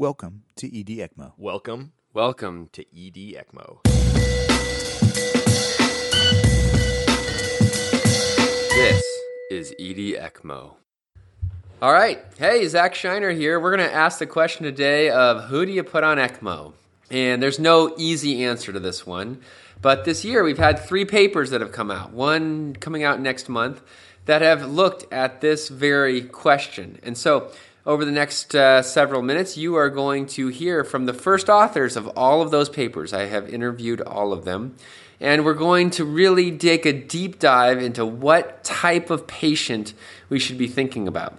Welcome to ED ECMO. Welcome, welcome to ED ECMO. This is ED ECMO. All right, hey, Zack Shinar here. We're going to ask the question today of who do you put on ECMO? And there's no easy answer to this one. But this year we've had three papers that have come out, one coming out next month, that have looked at this very question. And so over the next uh, several minutes, you are going to hear from the first authors of all of those papers. I have interviewed all of them. And we're going to really dig a deep dive into what type of patient we should be thinking about.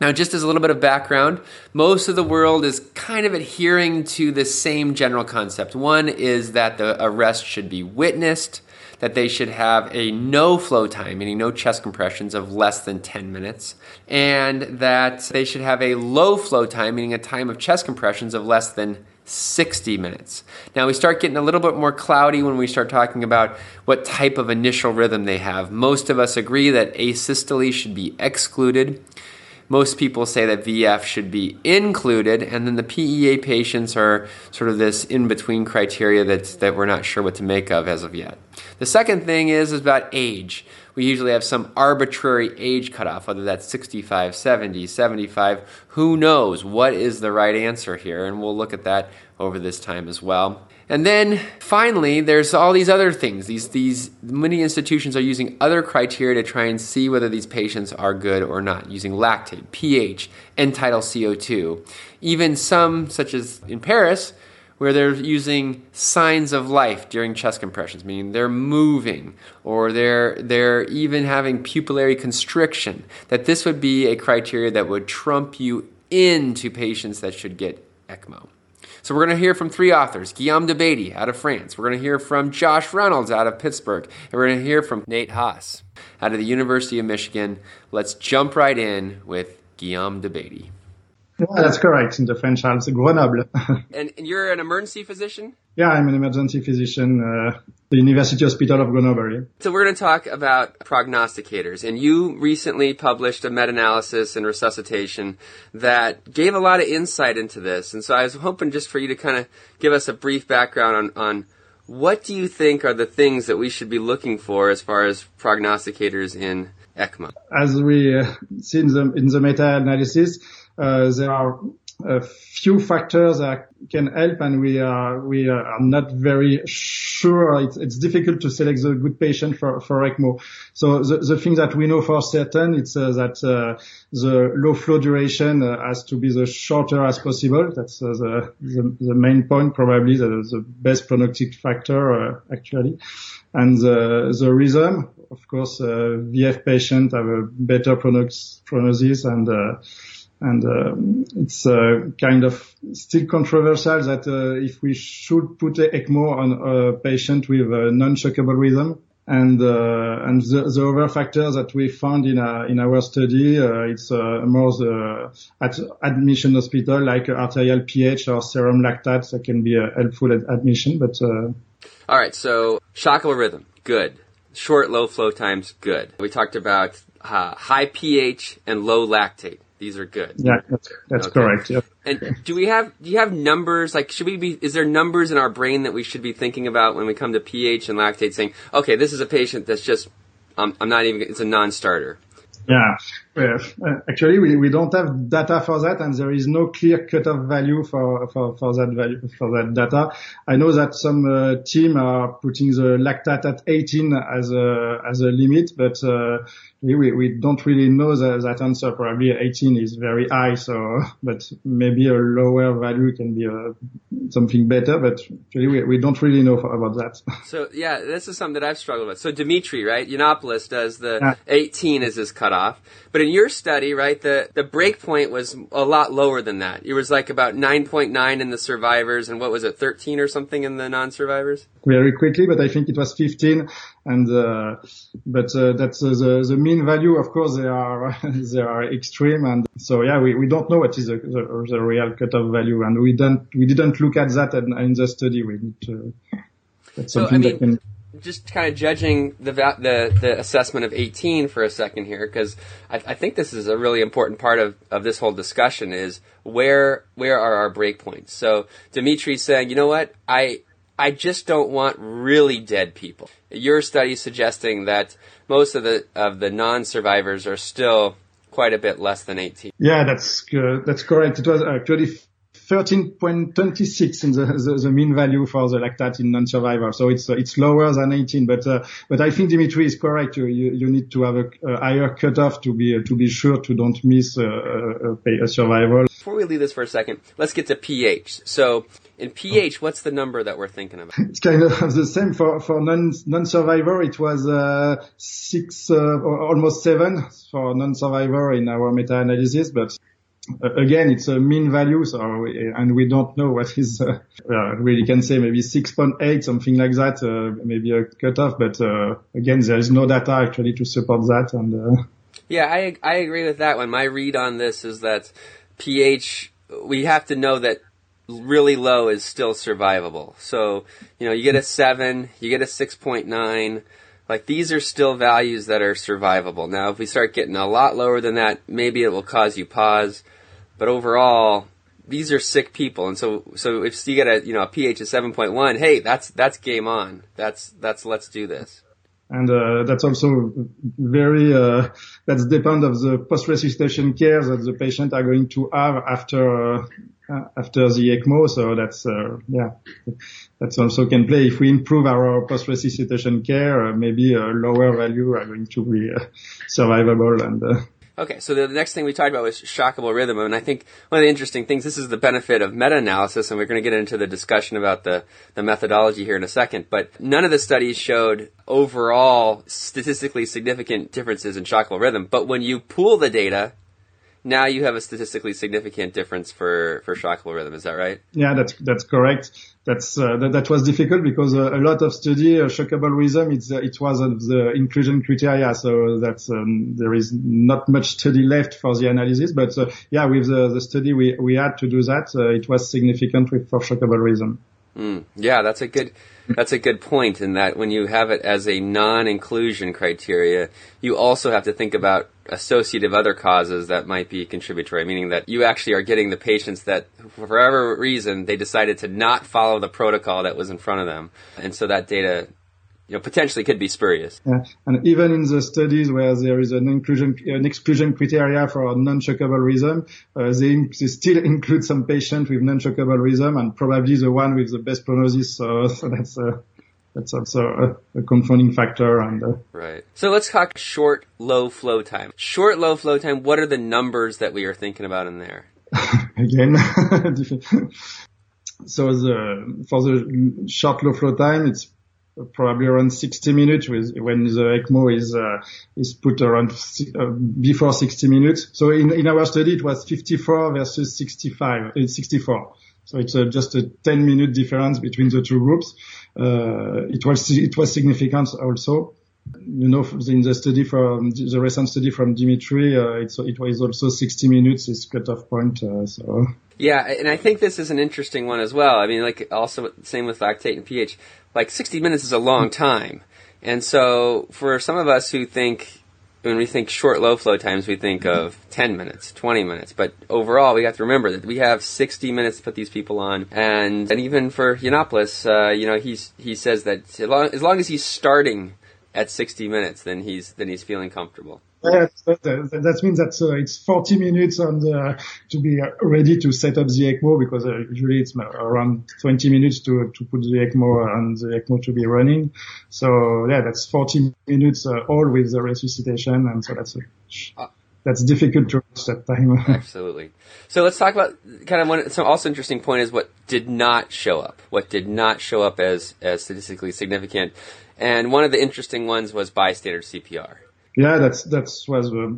Now, just as a little bit of background, most of the world is kind of adhering to the same general concept. One is that the arrest should be witnessed, that they should have a no flow time, meaning no chest compressions of less than 10 minutes, and that they should have a low flow time, meaning a time of chest compressions of less than 60 minutes. Now we start getting a little bit more cloudy when we start talking about what type of initial rhythm they have. Most of us agree that asystole should be excluded. Most people say that VF should be included, and then the PEA patients are sort of this in between criteria that's, that we're not sure what to make of as of yet. The second thing is, is about age. We usually have some arbitrary age cutoff, whether that's 65, 70, 75. Who knows what is the right answer here? And we'll look at that over this time as well. And then finally, there's all these other things. These, these many institutions are using other criteria to try and see whether these patients are good or not, using lactate, pH, end tidal CO2. Even some, such as in Paris, where they're using signs of life during chest compressions, meaning they're moving or they're, they're even having pupillary constriction, that this would be a criteria that would trump you into patients that should get ECMO. So we're going to hear from three authors Guillaume Debaty out of France. We're going to hear from Josh Reynolds out of Pittsburgh. And we're going to hear from Nate Haas out of the University of Michigan. Let's jump right in with Guillaume Debaty. Yeah, that's correct. In the French Alps, Grenoble. and, and, you're an emergency physician? Yeah, I'm an emergency physician, uh, the University Hospital of Grenoble. So we're going to talk about prognosticators. And you recently published a meta-analysis in resuscitation that gave a lot of insight into this. And so I was hoping just for you to kind of give us a brief background on, on what do you think are the things that we should be looking for as far as prognosticators in ECMO? As we uh, see in the, in the meta-analysis, there are a few factors that can help and we are, we are not very sure. It's, it's difficult to select the good patient for, for ECMO. So the, the thing that we know for certain, it's uh, that uh, the low flow duration uh, has to be the shorter as possible. That's uh, the, the, the, main point, probably the, the best prognostic factor, actually. And the, the rhythm, of course, VF patients have a better prognosis and and um, it's uh, kind of still controversial that uh, if we should put ECMO on a patient with a non-shockable rhythm. And uh, and the, the, other factor that we found in our, in our study, uh, it's uh, more the at admission hospital, like arterial pH or serum lactate, that can be helpful at admission. But all right, so shockable rhythm, good. Short low flow times, good. We talked about high pH and low lactate. These are good. Yeah, that's, that's okay. correct. Yep. And do we have do you have numbers like should we be is there numbers in our brain that we should be thinking about when we come to pH and lactate saying okay this is a patient that's just um, I'm not even it's a non-starter. Yeah, actually we, we don't have data for that and there is no clear cutoff value for, for, for that value, for that data. I know that some uh, team are putting the lactate at 18 as a, as a limit, but uh, we, we don't really know that, that answer. Probably 18 is very high, so but maybe a lower value can be uh, something better. But actually, we, we don't really know about that. So yeah, this is something that I've struggled with. So Dimitri, right, Yannopoulos does the yeah. 18 as his cutoff, but in your study, right, the the break point was a lot lower than that. It was like about 9.9 in the survivors, and what was it, 13 or something in the non-survivors? Very quickly, but I think it was 15 and uh, but uh, that's uh, the the mean value. Of course, they are they are extreme, and so yeah, we, we don't know what is the, the, the real cutoff value, and we don't we didn't look at that in, in the study. We need to. That's something so, I mean, that can just kind of judging the the the assessment of 18 for a second here because I, I, think this is a really important part of, of this whole discussion is where where are our breakpoints. So Dimitri's saying, you know what, I I just don't want really dead people. Your study suggesting that most of the of the non-survivors are still quite a bit less than 18. Yeah, that's uh, that's correct. It was actually 13.26 in the, the, the, mean value for the lactate in non-survivor. So it's, uh, it's lower than 18, but, uh, but I think Dimitri is correct. You, you, you need to have a, a, higher cutoff to be, uh, to be sure to don't miss a, a, a survival. Before we leave this for a second, let's get to pH. So in pH, what's the number that we're thinking about? It's kind of the same for, for non, non-survivor. It was, uh, six, uh, almost seven for non-survivor in our meta-analysis, but again, it's a mean value, so and we don't know what is. Uh, really can say maybe 6.8, something like that, uh, maybe a cutoff. But uh, again, there is no data actually to support that. And uh, yeah, I I agree with that one. My read on this is that pH we have to know that really low is still survivable. So you know, you get a seven, you get a 6.9. Like these are still values that are survivable. Now, if we start getting a lot lower than that, maybe it will cause you pause. But overall, these are sick people, and so so if you get a you know a pH of seven point one, hey, that's that's game on. That's that's let's do this. And uh, that's also very uh, that's depend of the post resuscitation care that the patient are going to have after uh, after the ECMO. So that's uh, yeah, that's also can play. If we improve our post resuscitation care, uh, maybe a lower value are going to be uh, survivable and Okay, so the next thing we talked about was shockable rhythm, and I think one of the interesting things, this is the benefit of meta-analysis, and we're going to get into the discussion about the, the methodology here in a second, but none of the studies showed overall statistically significant differences in shockable rhythm, but when you pool the data, now you have a statistically significant difference for, for shockable rhythm. Is that right? Yeah, that's, that's correct. That's, uh, that, that was difficult because uh, a lot of study, uh, shockable rhythm, it's, uh, it was the inclusion criteria. So that's, um, there is not much study left for the analysis. But uh, yeah, with the, the study we, we had to do that, uh, it was significant with, for shockable rhythm. Mm, yeah, that's a good, that's a good point in that when you have it as a non-inclusion criteria, you also have to think about associative other causes that might be contributory, meaning that you actually are getting the patients that, for whatever reason, they decided to not follow the protocol that was in front of them. And so that data you know, potentially could be spurious. Yeah. And even in the studies where there is an inclusion, an exclusion criteria for non-shockable rhythm, uh, they, they, still include some patients with non-shockable rhythm and probably the one with the best prognosis. So, so that's, uh, that's also a, a confounding factor. And uh, right. So let's talk short, low flow time. Short, low flow time. What are the numbers that we are thinking about in there? Again, so the for the short, low flow time, it's probably around 60 minutes with, when the ECMO is uh, is put around uh, before 60 minutes. So in, in our study, it was 54 versus 65, uh, 64. So it's uh, just a 10 minute difference between the two groups. Uh, it was it was significant also. You know, in the study from the recent study from Dimitri, uh, it was also 60 minutes is cutoff point. so. Yeah, and I think this is an interesting one as well. I mean, like also same with lactate and pH like 60 minutes is a long time. And so for some of us who think, when we think short low flow times, we think of 10 minutes, 20 minutes. But overall, we have to remember that we have 60 minutes to put these people on. And, and even for Yannopoulos, uh, you know, he's, he says that as long, as long as he's starting at 60 minutes, then he's, then he's feeling comfortable. Yeah, that, that means that uh, it's 40 minutes and uh, to be ready to set up the ECMO because uh, usually it's around 20 minutes to to put the ECMO and the ECMO to be running. So yeah, that's 40 minutes uh, all with the resuscitation, and so that's that's difficult to reach that time. Absolutely. So let's talk about kind of one. So also interesting point is what did not show up. What did not show up as as statistically significant, and one of the interesting ones was bystander CPR. Yeah, that's that's was a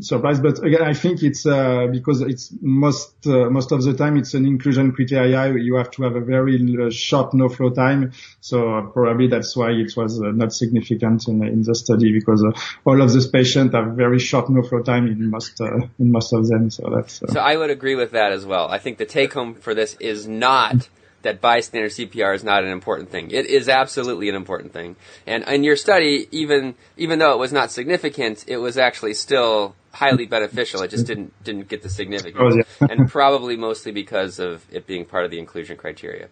surprise. But again, I think it's uh, because it's most uh, most of the time it's an inclusion criteria. You have to have a very uh, short no flow time. So probably that's why it was uh, not significant in in the study because uh, all of these patients have very short no flow time in most uh, in most of them. So that's. So I would agree with that as well. I think the take home for this is not that bystander CPR is not an important thing. It is absolutely an important thing. And in your study, even even though it was not significant, it was actually still highly beneficial. It just didn't didn't get the significance, Oh, yeah. and probably mostly because of it being part of the inclusion criteria.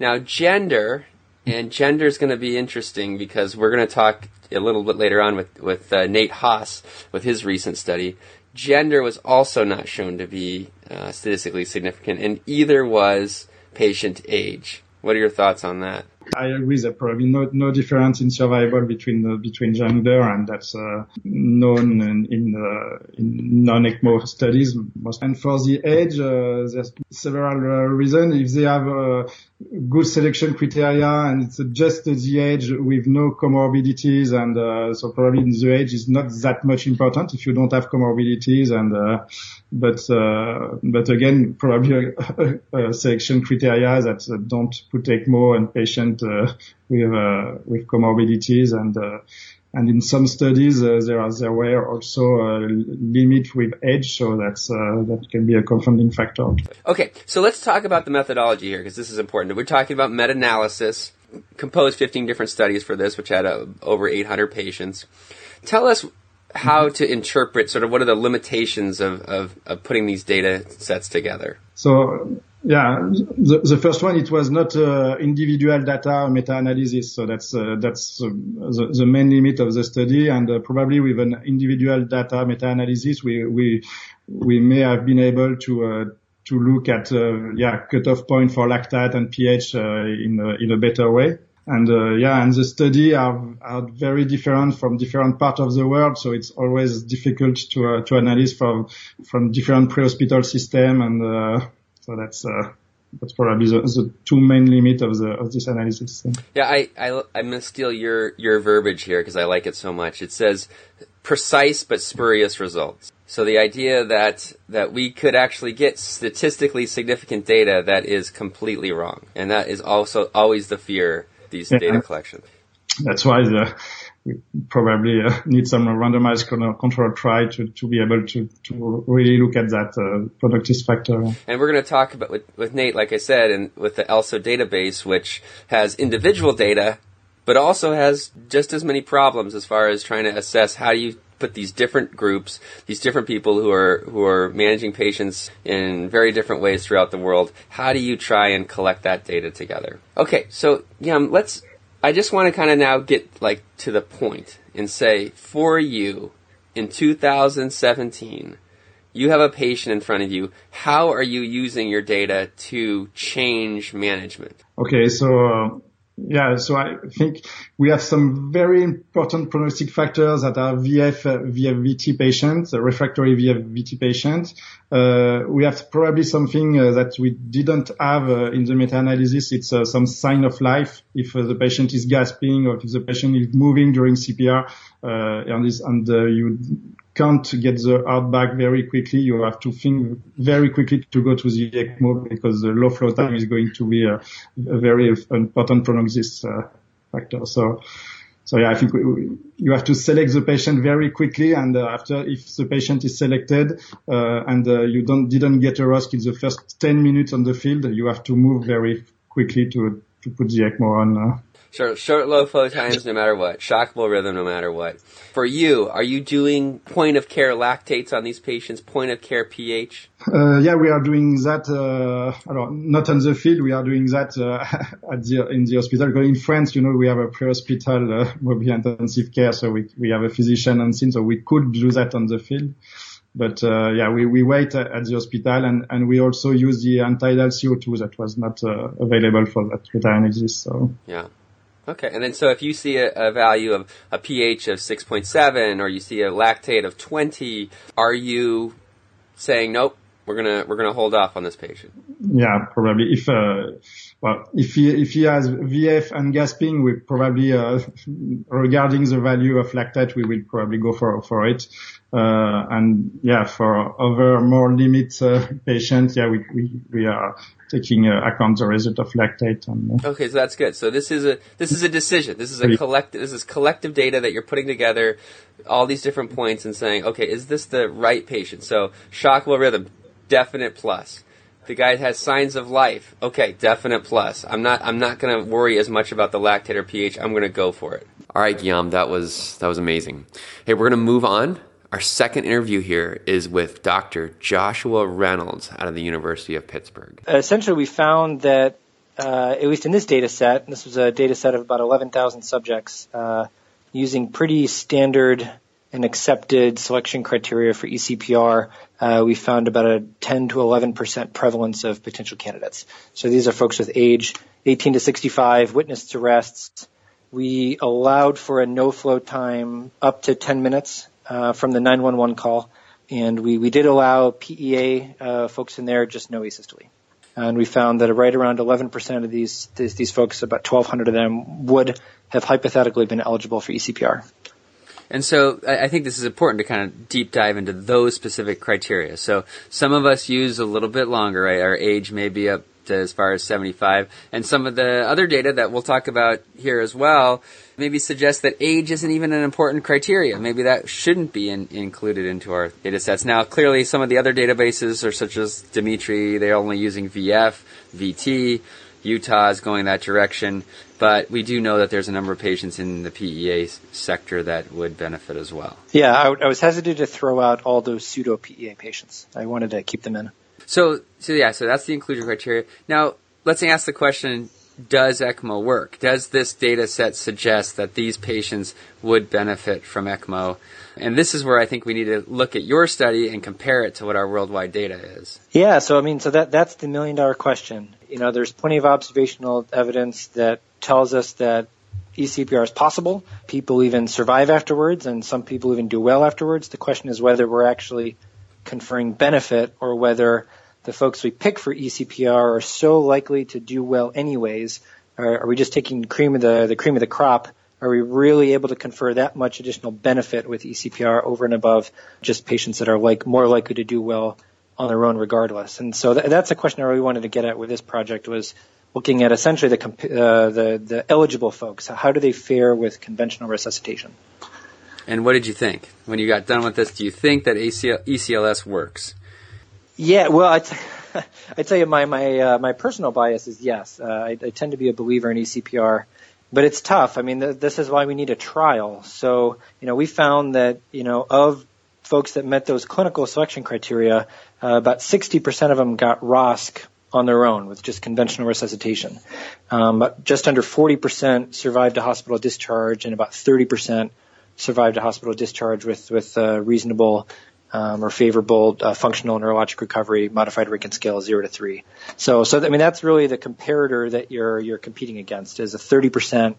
Now, gender and gender is going to be interesting because we're going to talk a little bit later on with with uh, Nate Haas with his recent study. Gender was also not shown to be uh, statistically significant, and either was patient age. What are your thoughts on that? I agree that probably no, no difference in survival between the, between gender, and that's uh, known in in, uh, in non-ECMO studies. Most. And for the age, uh, there's several uh, reasons. If they have uh, good selection criteria and it's just the age with no comorbidities, and uh, so probably the age is not that much important if you don't have comorbidities. And uh, but uh, but again, probably selection criteria that uh, don't put ECMO and patient uh, with uh, with comorbidities and uh, and in some studies uh, there are there were also uh, limit with age, so that's uh, that can be a confounding factor. Okay, so let's talk about the methodology here because this is important. We're talking about meta-analysis, composed 15 different studies for this, which had uh, over 800 patients. Tell us how to interpret sort of what are the limitations of, of, of putting these data sets together. So yeah, the, the first one it was not uh, individual data meta-analysis, so that's uh, that's uh, the, the main limit of the study, and uh, probably with an individual data meta-analysis, we we we may have been able to. Uh, to look at uh, yeah cutoff point for lactate and pH in a, in a better way. And uh, yeah, and the study are, are very different from different parts of the world, so it's always difficult to uh, to analyze from from different pre-hospital system, and uh, so that's uh, that's probably the, the two main limit of the of this analysis. Yeah, I, I, I'm to steal your, your verbiage here because I like it so much. It says precise but spurious results. So the idea that, that we could actually get statistically significant data that is completely wrong. And that is also always the fear these Yeah. data collections. That's why the, probably uh, need some randomized control trial to, to be able to, to really look at that uh, productive factor. And we're going to talk about with, with Nate, like I said, and with the ELSO database, which has individual data, but also has just as many problems as far as trying to assess how do you put these different groups, these different people who are who are managing patients in very different ways throughout the world. How do you try and collect that data together? Okay, so yeah, let's. I just want to kind of now get like to the point and say for you in 2017 you have a patient in front of you. How are you using your data to change management? Okay, so uh, yeah, so I think we have some very important prognostic factors that are VF, uh, VFVT patients, uh, refractory VFVT patients. Uh, we have probably something uh, that we didn't have uh, in the meta-analysis. It's uh, some sign of life. If the patient is gasping or if the patient is moving during CPR, uh, and, this, and you can't get the heart back very quickly. You have to think very quickly to go to the ECMO because the low flow time is going to be a, a very important prognosis uh, factor. So, so yeah, I think we, we, you have to select the patient very quickly, and uh, after, if the patient is selected uh, and uh, you don't didn't get a ROSC in the first 10 minutes on the field, you have to move very quickly to to put the ECMO on. Uh, Short, short low flow times no matter what. Shockable rhythm no matter what. For you, are you doing point of care lactates on these patients, point of care pH? Uh, yeah, we are doing that. Uh, not on the field. We are doing that uh, at the in the hospital. In France, you know, we have a pre-hospital uh, mobile intensive care, so we we have a physician on scene, so we could do that on the field. But uh, yeah, we, we wait at the hospital, and, and we also use the end tidal CO2 that was not uh, available for that meta-analysis. So Yeah. Okay, and then so if you see a, a value of a pH of 6.7 or you see a lactate of 20, are you saying nope, we're gonna we're gonna hold off on this patient? yeah, probably if uh, well if he if he has VF and gasping, we probably uh, regarding the value of lactate, we will probably go for for it. Uh, and yeah, for other more limit uh, patients, yeah, we we we are taking uh, account the result of lactate. And, uh, Okay, so that's good. So this is a this is a decision. This is a collective this is collective data that you're putting together, all these different points, and saying, okay, is this the right patient? So shockable rhythm, definite plus. The guy has signs of life. Okay, definite plus. I'm not. I'm not going to worry as much about the lactate or pH. I'm going to go for it. All right, Guillaume, that was that was amazing. Hey, we're going to move on. Our second interview here is with Dr. Joshua Reynolds out of the University of Pittsburgh. Essentially, we found that, uh, at least in this data set, this was a data set of about 11,000 subjects, uh, using pretty standard and accepted selection criteria for ECPR, uh, we found about a 10 to 11 percent prevalence of potential candidates. So these are folks with age 18 to 65, witnessed arrests. We allowed for a no flow time up to 10 minutes uh, from the 911 call, and we, we did allow PEA uh, folks in there, just no asystole. And we found that right around 11% of these, these, these folks, about 1,200 of them, would have hypothetically been eligible for ECPR. And so I think this is important to kind of deep dive into those specific criteria. So some of us use a little bit longer, right? Our age may be up to as far as 75. And some of the other data that we'll talk about here as well maybe suggest that age isn't even an important criteria. Maybe that shouldn't be in, included into our data sets. Now, clearly some of the other databases are such as Dimitri, they're only using VF, VT, Utah is going that direction. But we do know that there's a number of patients in the PEA sector that would benefit as well. Yeah, I, I was hesitant to throw out all those pseudo PEA patients. I wanted to keep them in. So, so yeah, so that's the inclusion criteria. Now, let's ask the question: Does ECMO work? Does this data set suggest that these patients would benefit from ECMO? And this is where I think we need to look at your study and compare it to what our worldwide data is. Yeah, so I mean, so that that's the million dollar question. You know, there's plenty of observational evidence that tells us that ECPR is possible. People even survive afterwards, and some people even do well afterwards. The question is whether we're actually conferring benefit or whether the folks we pick for ECPR are so likely to do well anyways. Are, are we just taking cream of the, the cream of the crop? Are we really able to confer that much additional benefit with ECPR over and above just patients that are like more likely to do well on their own regardless? And so th- that's a question I really wanted to get at with this project was looking at essentially the, uh, the, the eligible folks. How do they fare with conventional resuscitation? And what did you think when you got done with this? Do you think that ACL, ECLS works? Yeah, well, I, t- I tell you, my my uh, my personal bias is yes. Uh, I, I tend to be a believer in ECPR, but it's tough. I mean, th- this is why we need a trial. So, you know, we found that you know of folks that met those clinical selection criteria, uh, about 60% of them got ROSC on their own with just conventional resuscitation. Um, but just under 40% survived a hospital discharge, and about 30% survived a hospital discharge with with uh, reasonable um, or favorable uh, functional neurologic recovery, modified Rankin scale zero to three. So, so I mean that's really the comparator that you're you're competing against is a 30%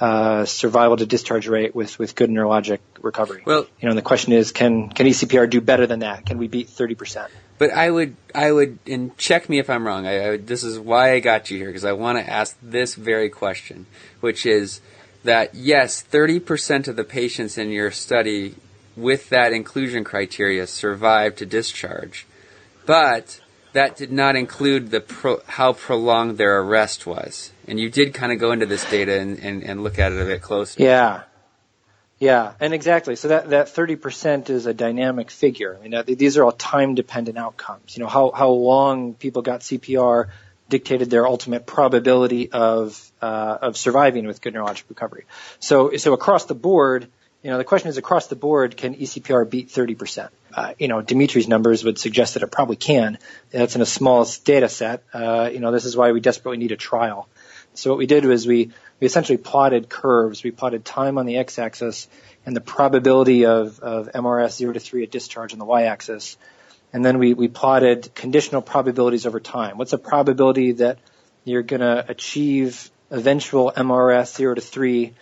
uh, survival to discharge rate with, with good neurologic recovery. Well, you know, and the question is, can can ECPR do better than that? Can we beat 30%? But I would, I would, and check me if I'm wrong. I, I this is why I got you here because I want to ask this very question, which is that yes, 30% of the patients in your study with that inclusion criteria survived to discharge, but that did not include the pro, how prolonged their arrest was. And you did kind of go into this data and, and, and look at it a bit closer. Yeah. Yeah, and exactly. So that that thirty percent is a dynamic figure. I mean, these are all time dependent outcomes. You know, how how long people got CPR dictated their ultimate probability of uh, of surviving with good neurologic recovery. So so across the board, you know, the question is across the board, can ECPR beat thirty percent? Uh, you know, Dimitri's numbers would suggest that it probably can. That's in a small data set. Uh, you know, this is why we desperately need a trial. So what we did was we, we essentially plotted curves. We plotted time on the x-axis and the probability of, of MRS 0 to 3 at discharge on the y-axis. And then we, we plotted conditional probabilities over time. What's the probability that you're going to achieve eventual MRS 0 to 3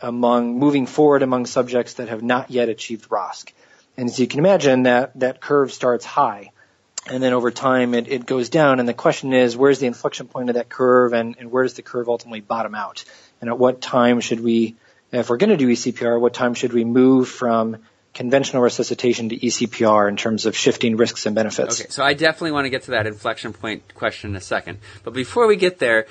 among moving forward among subjects that have not yet achieved ROSC? And as you can imagine, that, that curve starts high and then over time it, it goes down. And the question is, where's the inflection point of that curve, and, and where does the curve ultimately bottom out? And at what time should we, if we're going to do ECPR, what time should we move from conventional resuscitation to ECPR in terms of shifting risks and benefits? Okay, so I definitely want to get to that inflection point question in a second. But before we get there,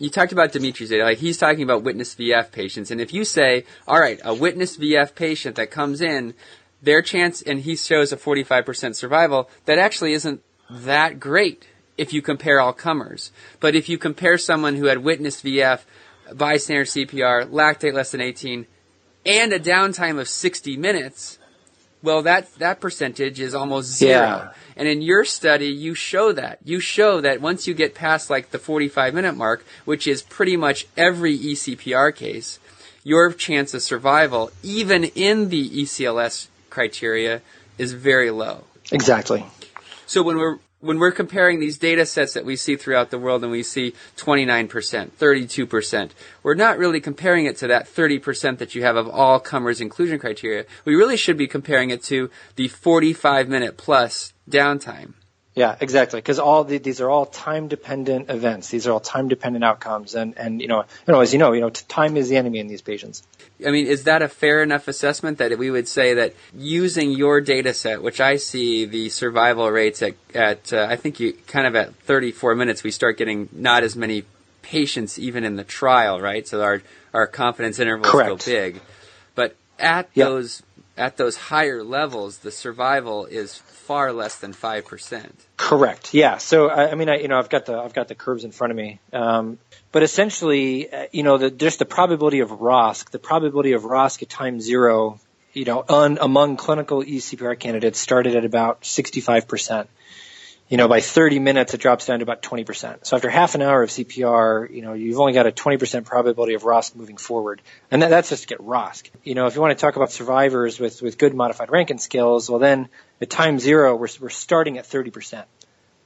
you talked about Dimitri's data. Like he's talking about witness VF patients, and if you say, all right, a witness VF patient that comes in their chance, and he shows a 45% survival, that actually isn't that great. if you compare all comers. But if you compare someone who had witnessed VF, bystander CPR, lactate less than 18, and a downtime of 60 minutes, well, that, that percentage is almost zero. Yeah. And in your study, you show that. You show that once you get past like the 45 minute mark, which is pretty much every eCPR case, your chance of survival, even in the ECLS criteria, is very low. Exactly. So when we're when we're comparing these data sets that we see throughout the world and we see 29%, 32%, we're not really comparing it to that 30% that you have of all comers inclusion criteria. We really should be comparing it to the 45 minute plus downtime. Yeah, exactly. Because all the, these are all time dependent events. These are all time dependent outcomes, and and you know, you know, as you know, you know, time is the enemy in these patients. I mean, is that a fair enough assessment that we would say that using your data set, which I see the survival rates at, at uh, I think you kind of at 34 minutes, we start getting not as many patients even in the trial, right? So our our confidence intervals Correct. go big, but at Yep. those at those higher levels, the survival is far less than five percent. Correct. Yeah. So I, I mean, I, you know, I've got the I've got the curves in front of me. Um, but essentially, uh, you know, the, just the probability of ROSC, the probability of ROSC at time zero, you know, on, among clinical eCPR candidates started at about 65 percent. You know, by 30 minutes, it drops down to about 20 percent. So after half an hour of CPR, you know, you've only got a 20 percent probability of ROSC moving forward, and that, that's just to get ROSC. You know, if you want to talk about survivors with with good modified Rankin scales, well then at time zero, we're we're starting at 30 percent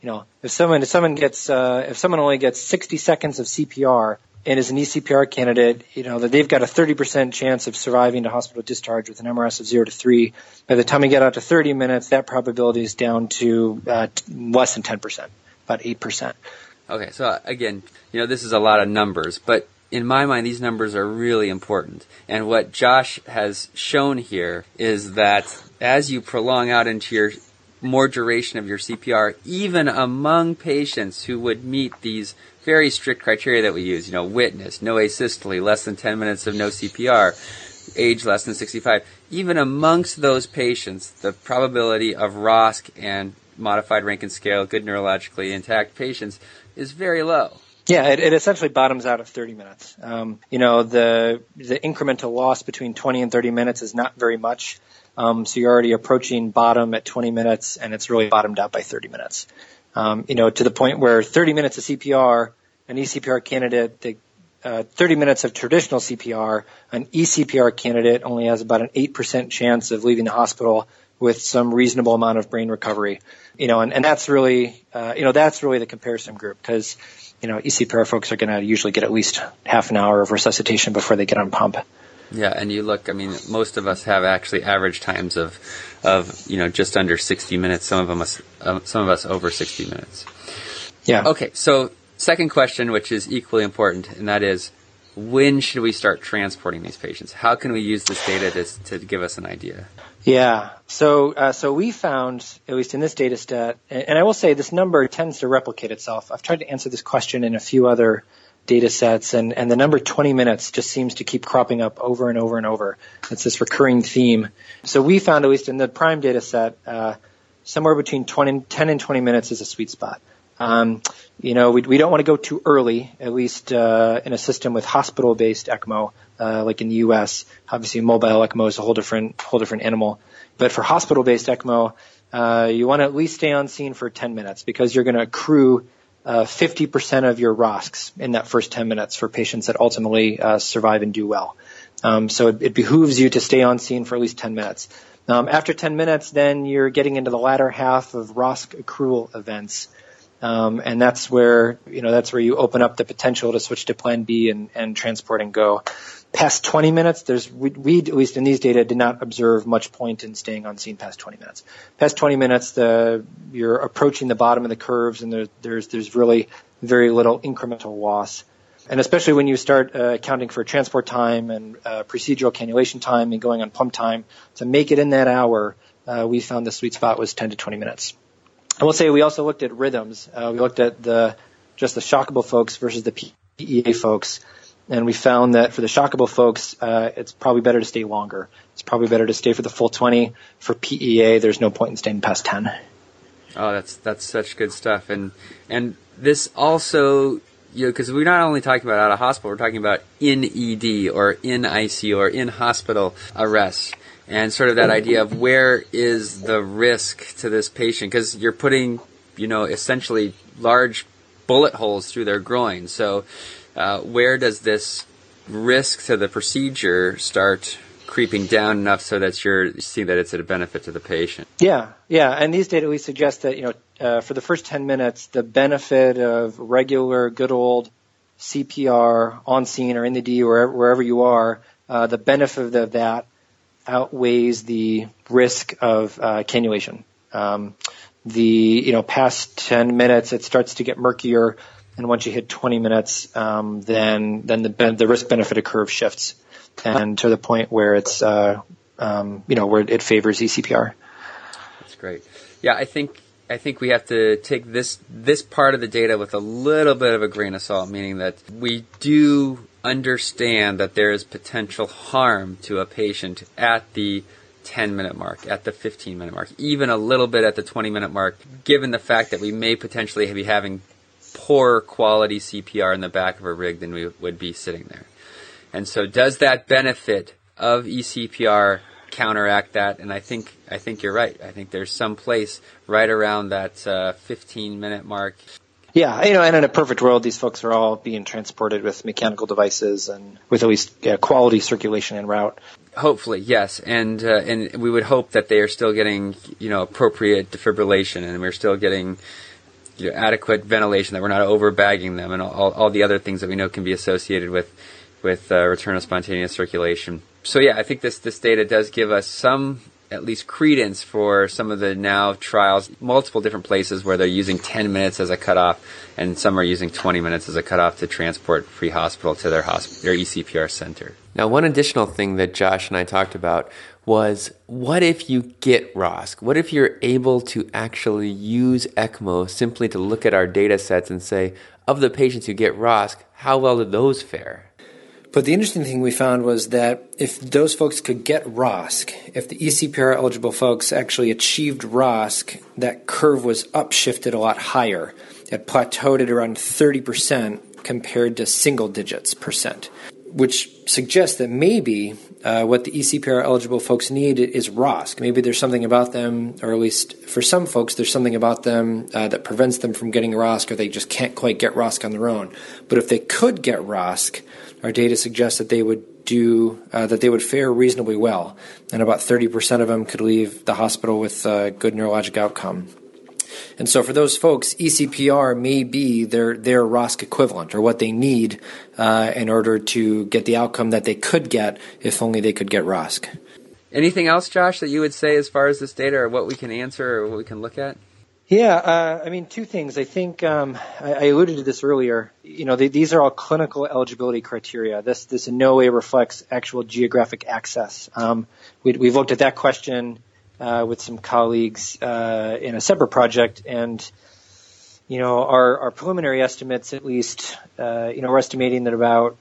you know, if someone if someone gets uh, if someone only gets 60 seconds of CPR and is an eCPR candidate, you know that they've got a 30% chance of surviving to hospital discharge with an MRS of zero to three. By the time we get out to 30 minutes, that probability is down to uh, less than 10%, about 8%. Okay, so again, you know, this is a lot of numbers, but in my mind, these numbers are really important. And what Josh has shown here is that as you prolong out into your more duration of your CPR, even among patients who would meet these very strict criteria that we use, you know, witness, no asystole, less than 10 minutes of no CPR, age less than 65, even amongst those patients, the probability of ROSC and modified Rankin scale, good neurologically intact patients is very low. Yeah, it, it essentially bottoms out at 30 minutes. Um, you know, the the incremental loss between 20 and 30 minutes is not very much. Um, so you're already approaching bottom at 20 minutes, and it's really bottomed out by 30 minutes. Um, you know, to the point where 30 minutes of CPR, an eCPR candidate, the, uh, 30 minutes of traditional CPR, an eCPR candidate only has about an 8% chance of leaving the hospital with some reasonable amount of brain recovery. You know, and, and that's really, uh, you know, that's really the comparison group because, you know, eCPR folks are going to usually get at least half an hour of resuscitation before they get on pump. Yeah, and you look. I mean, most of us have actually average times of, of you know, just under 60 minutes. Some of them, us, um, some of us over 60 minutes. Yeah. Okay, so second question, which is equally important, and that is, when should we start transporting these patients? How can we use this data to, to give us an idea? Yeah. So, uh, so we found, at least in this data set, and I will say this number tends to replicate itself. I've tried to answer this question in a few other data sets and, and the number 20 minutes just seems to keep cropping up over and over and over. It's this recurring theme. So we found, at least in the prime data set, uh, somewhere between 20, 10 and 20 minutes is a sweet spot. Um, you know, we, we don't want to go too early, at least uh, in a system with hospital-based ECMO, uh, like in the U.S. Obviously, mobile ECMO is a whole different whole different animal. But for hospital-based ECMO, uh, you want to at least stay on scene for 10 minutes because you're going to accrue uh, 50% of your ROSCs in that first 10 minutes for patients that ultimately uh, survive and do well. Um, so it, it behooves you to stay on scene for at least 10 minutes. Um, after 10 minutes, then you're getting into the latter half of ROSC accrual events. Um, and that's where, you know, that's where you open up the potential to switch to plan B and, and transport and go. Past 20 minutes, there's, we, we, at least in these data, did not observe much point in staying on scene past 20 minutes. Past 20 minutes, the, you're approaching the bottom of the curves and there, there's, there's really very little incremental loss. And especially when you start uh, accounting for transport time and uh, procedural cannulation time and going on pump time to make it in that hour, uh, we found the sweet spot was 10 to 20 minutes. I will say we also looked at rhythms. Uh, we looked at the just the shockable folks versus the PEA folks, and we found that for the shockable folks, uh, it's probably better to stay longer. It's probably better to stay for the full 20. For PEA, there's no point in staying past 10. Oh, that's that's such good stuff, and and this also you know, because we're not only talking about out of hospital, we're talking about in ED or in ICU or in hospital arrest, and sort of that idea of where is the risk to this patient because you're putting, you know, essentially large bullet holes through their groin. So, uh, where does this risk to the procedure start creeping down enough so that you're seeing that it's a benefit to the patient. Yeah, yeah, and these data we suggest that you know uh, for the first 10 minutes, the benefit of regular, good old CPR on scene or in the D or wherever you are, uh, the benefit of that outweighs the risk of uh, cannulation. Um, the you know past 10 minutes, it starts to get murkier, and once you hit 20 minutes, um, then then the the risk benefit curve shifts and to the point where it's uh, um, you know where it favors eCPR. That's great. Yeah, I think I think we have to take this this part of the data with a little bit of a grain of salt, meaning that we do understand that there is potential harm to a patient at the 10 minute mark, at the 15 minute mark, even a little bit at the 20 minute mark, given the fact that we may potentially be having poor quality CPR in the back of a rig than we would be sitting there. And so, does that benefit of eCPR counteract that? And I think I think you're right. I think there's some place right around that uh, 15 minute mark. Yeah, you know, and in a perfect world, these folks are all being transported with mechanical devices and with at least yeah, quality circulation en route. Hopefully, yes, and uh, and we would hope that they are still getting you know appropriate defibrillation, and we're still getting you know, adequate ventilation, that we're not overbagging them, and all, all the other things that we know can be associated with with uh, return of spontaneous circulation. So yeah, I think this this data does give us some at least credence for some of the now trials, multiple different places where they're using 10 minutes as a cutoff, and some are using 20 minutes as a cutoff to transport pre-hospital to their hosp- their ECPR center. Now, one additional thing that Josh and I talked about was what if you get ROSC? What if you're able to actually use ECMO simply to look at our data sets and say, of the patients who get ROSC, how well did those fare? But the interesting thing we found was that if those folks could get ROSC, if the ECPR eligible folks actually achieved ROSC, that curve was upshifted a lot higher. It plateaued at around 30% compared to single digits percent, which suggests that maybe uh, what the ECPR eligible folks need is ROSC. Maybe there's something about them, or at least for some folks, there's something about them uh, that prevents them from getting ROSC, or they just can't quite get ROSC on their own. But if they could get ROSC, our data suggests that they would do uh, that they would fare reasonably well, and about 30% of them could leave the hospital with a good neurologic outcome. And so for those folks, ECPR may be their their ROSC equivalent or what they need uh, in order to get the outcome that they could get if only they could get ROSC. Anything else, Josh, that you would say as far as this data or what we can answer or what we can look at? Yeah, uh, I mean, two things. I think um, I, I, alluded to this earlier. You know, they, these are all clinical eligibility criteria. This this in no way reflects actual geographic access. Um, we, we've looked at that question uh, with some colleagues uh, in a separate project, and you know, our our preliminary estimates, at least, uh, you know, we're estimating that about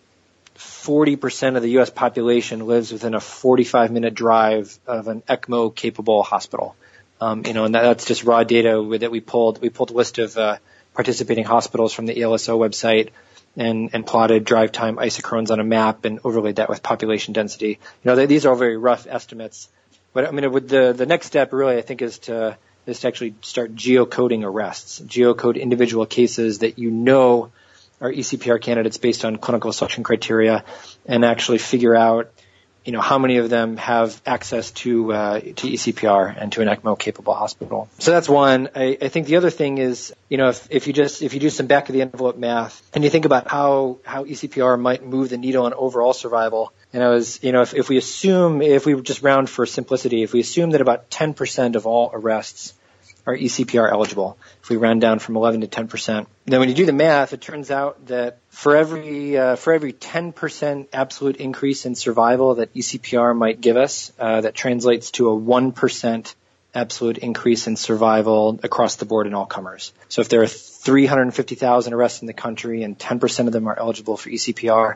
40% of the U.S. population lives within a 45 minute drive of an ECMO capable hospital. Um, you know, and that, that's just raw data that we pulled. We pulled a list of uh, participating hospitals from the ELSO website and, and plotted drive time isochrones on a map and overlaid that with population density. You know, they, these are all very rough estimates. But I mean, with the the next step really, I think, is to is to actually start geocoding arrests, geocode individual cases that you know are ECPR candidates based on clinical selection criteria, and actually figure out you know, how many of them have access to uh, to ECPR and to an ECMO capable hospital. So that's one. I, I think the other thing is, you know, if, if you just if you do some back of the envelope math and you think about how how ECPR might move the needle on overall survival, and I was, you know, if, if we assume if we just round for simplicity, if we assume that about 10% of all arrests are ECPR eligible. If we round down from 11 to 10 percent, then when you do the math, it turns out that for every uh, for every 10 percent absolute increase in survival that ECPR might give us, uh, that translates to a 1 percent absolute increase in survival across the board in all comers. So if there are 350,000 arrests in the country and 10 percent of them are eligible for ECPR,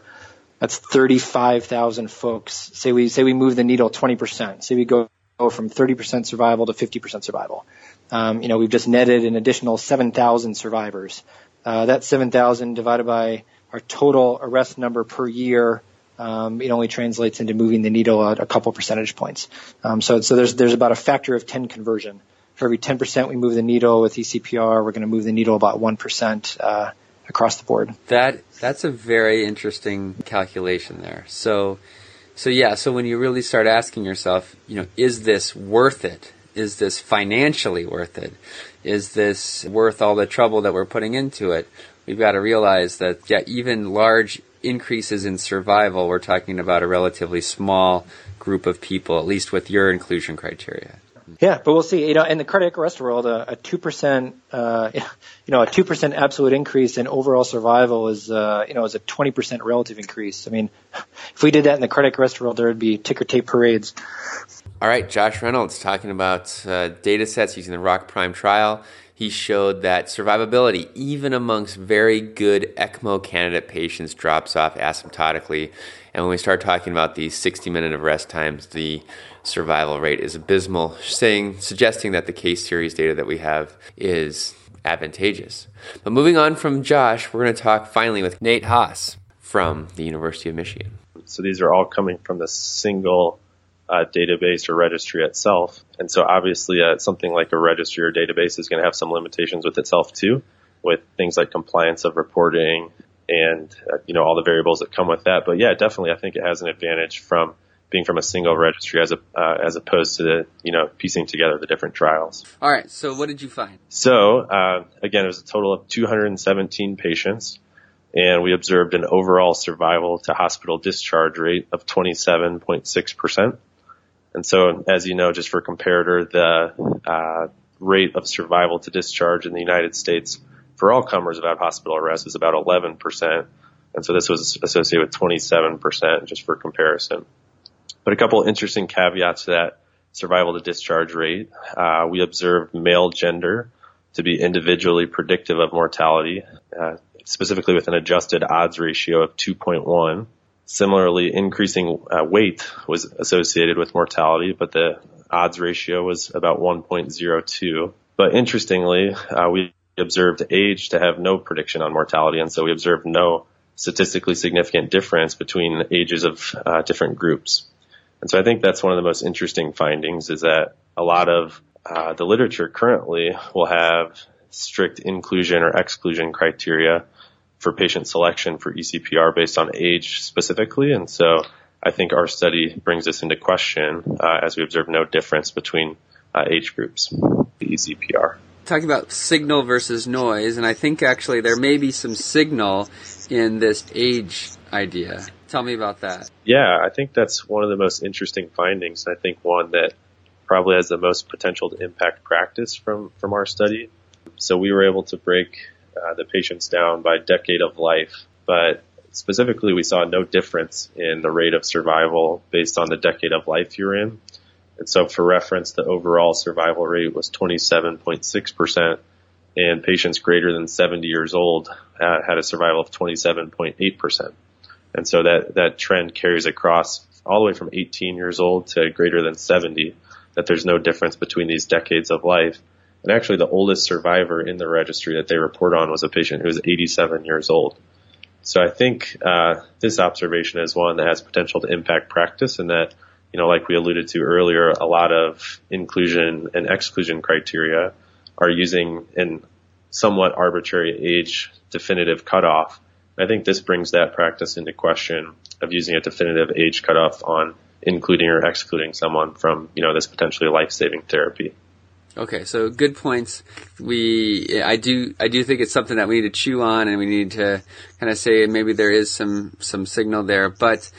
that's 35,000 folks. Say we say we move the needle 20 percent. Say we go from 30% survival to 50% survival. Um, you know, we've just netted an additional 7,000 survivors. Uh, that 7,000 divided by our total arrest number per year, um, it only translates into moving the needle a, a couple percentage points. Um, so, so there's there's about a factor of 10 conversion. For every 10% we move the needle with ECPR, we're going to move the needle about 1% uh, across the board. That that's a very interesting calculation there. So, so yeah, so when you really start asking yourself, you know, is this worth it? Is this financially worth it? Is this worth all the trouble that we're putting into it? We've got to realize that, yeah, even large increases in survival, we're talking about a relatively small group of people, at least with your inclusion criteria. Yeah, but we'll see. You know, in the cardiac arrest world, a two percent, uh, you know, a two percent absolute increase in overall survival is, uh, you know, is a twenty percent relative increase. I mean, if we did that in the cardiac arrest world, there would be ticker tape parades. All right, Josh Reynolds talking about uh, data sets using the ROC PRIMED trial. He showed that survivability, even amongst very good ECMO candidate patients, drops off asymptotically. And when we start talking about these 60 minute of rest times, the survival rate is abysmal, saying, suggesting that the case series data that we have is advantageous. But moving on from Josh, we're going to talk finally with Nate Haas from the University of Michigan. So these are all coming from the single uh, database or registry itself. And so obviously uh, something like a registry or database is going to have some limitations with itself too, with things like compliance of reporting and, uh, you know, all the variables that come with that. But yeah, definitely I think it has an advantage from being from a single registry as a, uh, as opposed to the, you know, piecing together the different trials. All right. So what did you find? So, uh, again, it was a total of 217 patients and we observed an overall survival to hospital discharge rate of 27.6%. And so, as you know, just for comparator, the uh, rate of survival to discharge in the United States for all comers without hospital arrest is about 11%. And so this was associated with 27% just for comparison. But a couple of interesting caveats to that survival to discharge rate. Uh, we observed male gender to be individually predictive of mortality, uh, specifically with an adjusted odds ratio of 2.1. Similarly, increasing uh, weight was associated with mortality, but the odds ratio was about 1.02. But interestingly, uh, we observed age to have no prediction on mortality, and so we observed no statistically significant difference between ages of uh, different groups. And so I think that's one of the most interesting findings is that a lot of uh, the literature currently will have strict inclusion or exclusion criteria for patient selection for ECPR based on age specifically. And so I think our study brings this into question uh, as we observe no difference between uh, age groups, the ECPR. Talking about signal versus noise, and I think actually there may be some signal in this age idea. Tell me about that. Yeah, I think that's one of the most interesting findings. I think one that probably has the most potential to impact practice from, from our study. So we were able to break uh, the patients down by decade of life, but specifically we saw no difference in the rate of survival based on the decade of life you're in. And so for reference, the overall survival rate was 27.6% and patients greater than 70 years old uh, had a survival of 27.8%. And so that, that trend carries across all the way from 18 years old to greater than 70, that there's no difference between these decades of life. And actually, the oldest survivor in the registry that they report on was a patient who was 87 years old. So I think uh, this observation is one that has potential to impact practice, and that you know, like we alluded to earlier, a lot of inclusion and exclusion criteria are using an somewhat arbitrary age definitive cutoff. I think this brings that practice into question of using a definitive age cutoff on including or excluding someone from, you know, this potentially life-saving therapy. Okay, so good points. We, I do, I do think it's something that we need to chew on, and we need to kind of say maybe there is some some signal there, but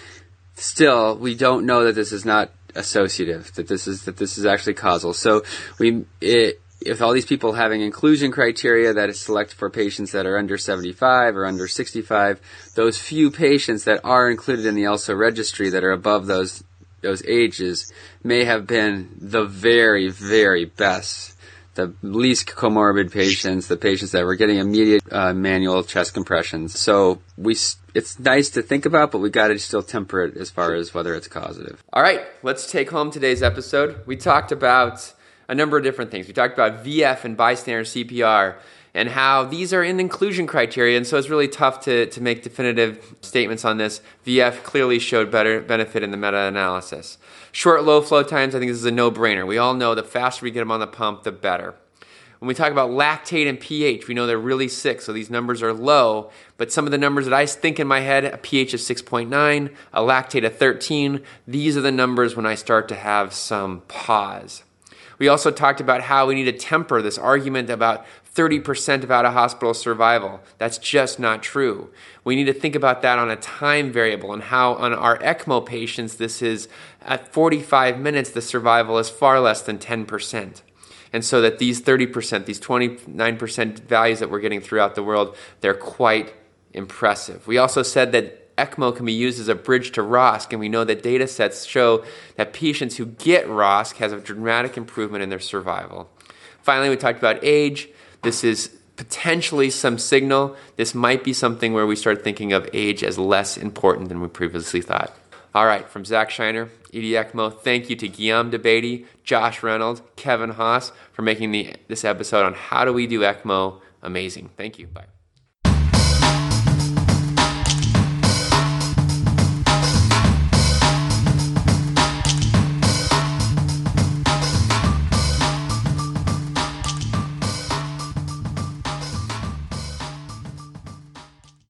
still, we don't know that this is not associative, that this is that this is actually causal. So we, it, if all these people having inclusion criteria that is select for patients that are under 75 or under 65, those few patients that are included in the ELSO registry that are above those those ages may have been the very, very best, the least comorbid patients, the patients that were getting immediate uh, manual chest compressions. So we, it's nice to think about, but we got to still temper it as far as whether it's causative. All right, let's take home today's episode. We talked about a number of different things. We talked about VF and bystander CPR and how these are in inclusion criteria, and so it's really tough to, to make definitive statements on this. VF clearly showed better benefit in the meta-analysis. Short low flow times, I think this is a no-brainer. We all know the faster we get them on the pump, the better. When we talk about lactate and pH, we know they're really sick, so these numbers are low. But some of the numbers that I think in my head, a pH of 6.9, a lactate of 13, these are the numbers when I start to have some pause. We also talked about how we need to temper this argument about 30% of out of hospital survival. That's just not true. We need to think about that on a time variable and how on our ECMO patients, this is at 45 minutes, the survival is far less than 10%. And so that these 30%, these 29% values that we're getting throughout the world, they're quite impressive. We also said that ECMO can be used as a bridge to ROSC, and we know that data sets show that patients who get ROSC has a dramatic improvement in their survival. Finally, we talked about age. This is potentially some signal. This might be something where we start thinking of age as less important than we previously thought. All right, from Zack Shinar, ED ECMO, thank you to Guillaume Debaty, Josh Reynolds, Kevin Haas for making the, this episode on how do we do ECMO amazing. Thank you. Bye.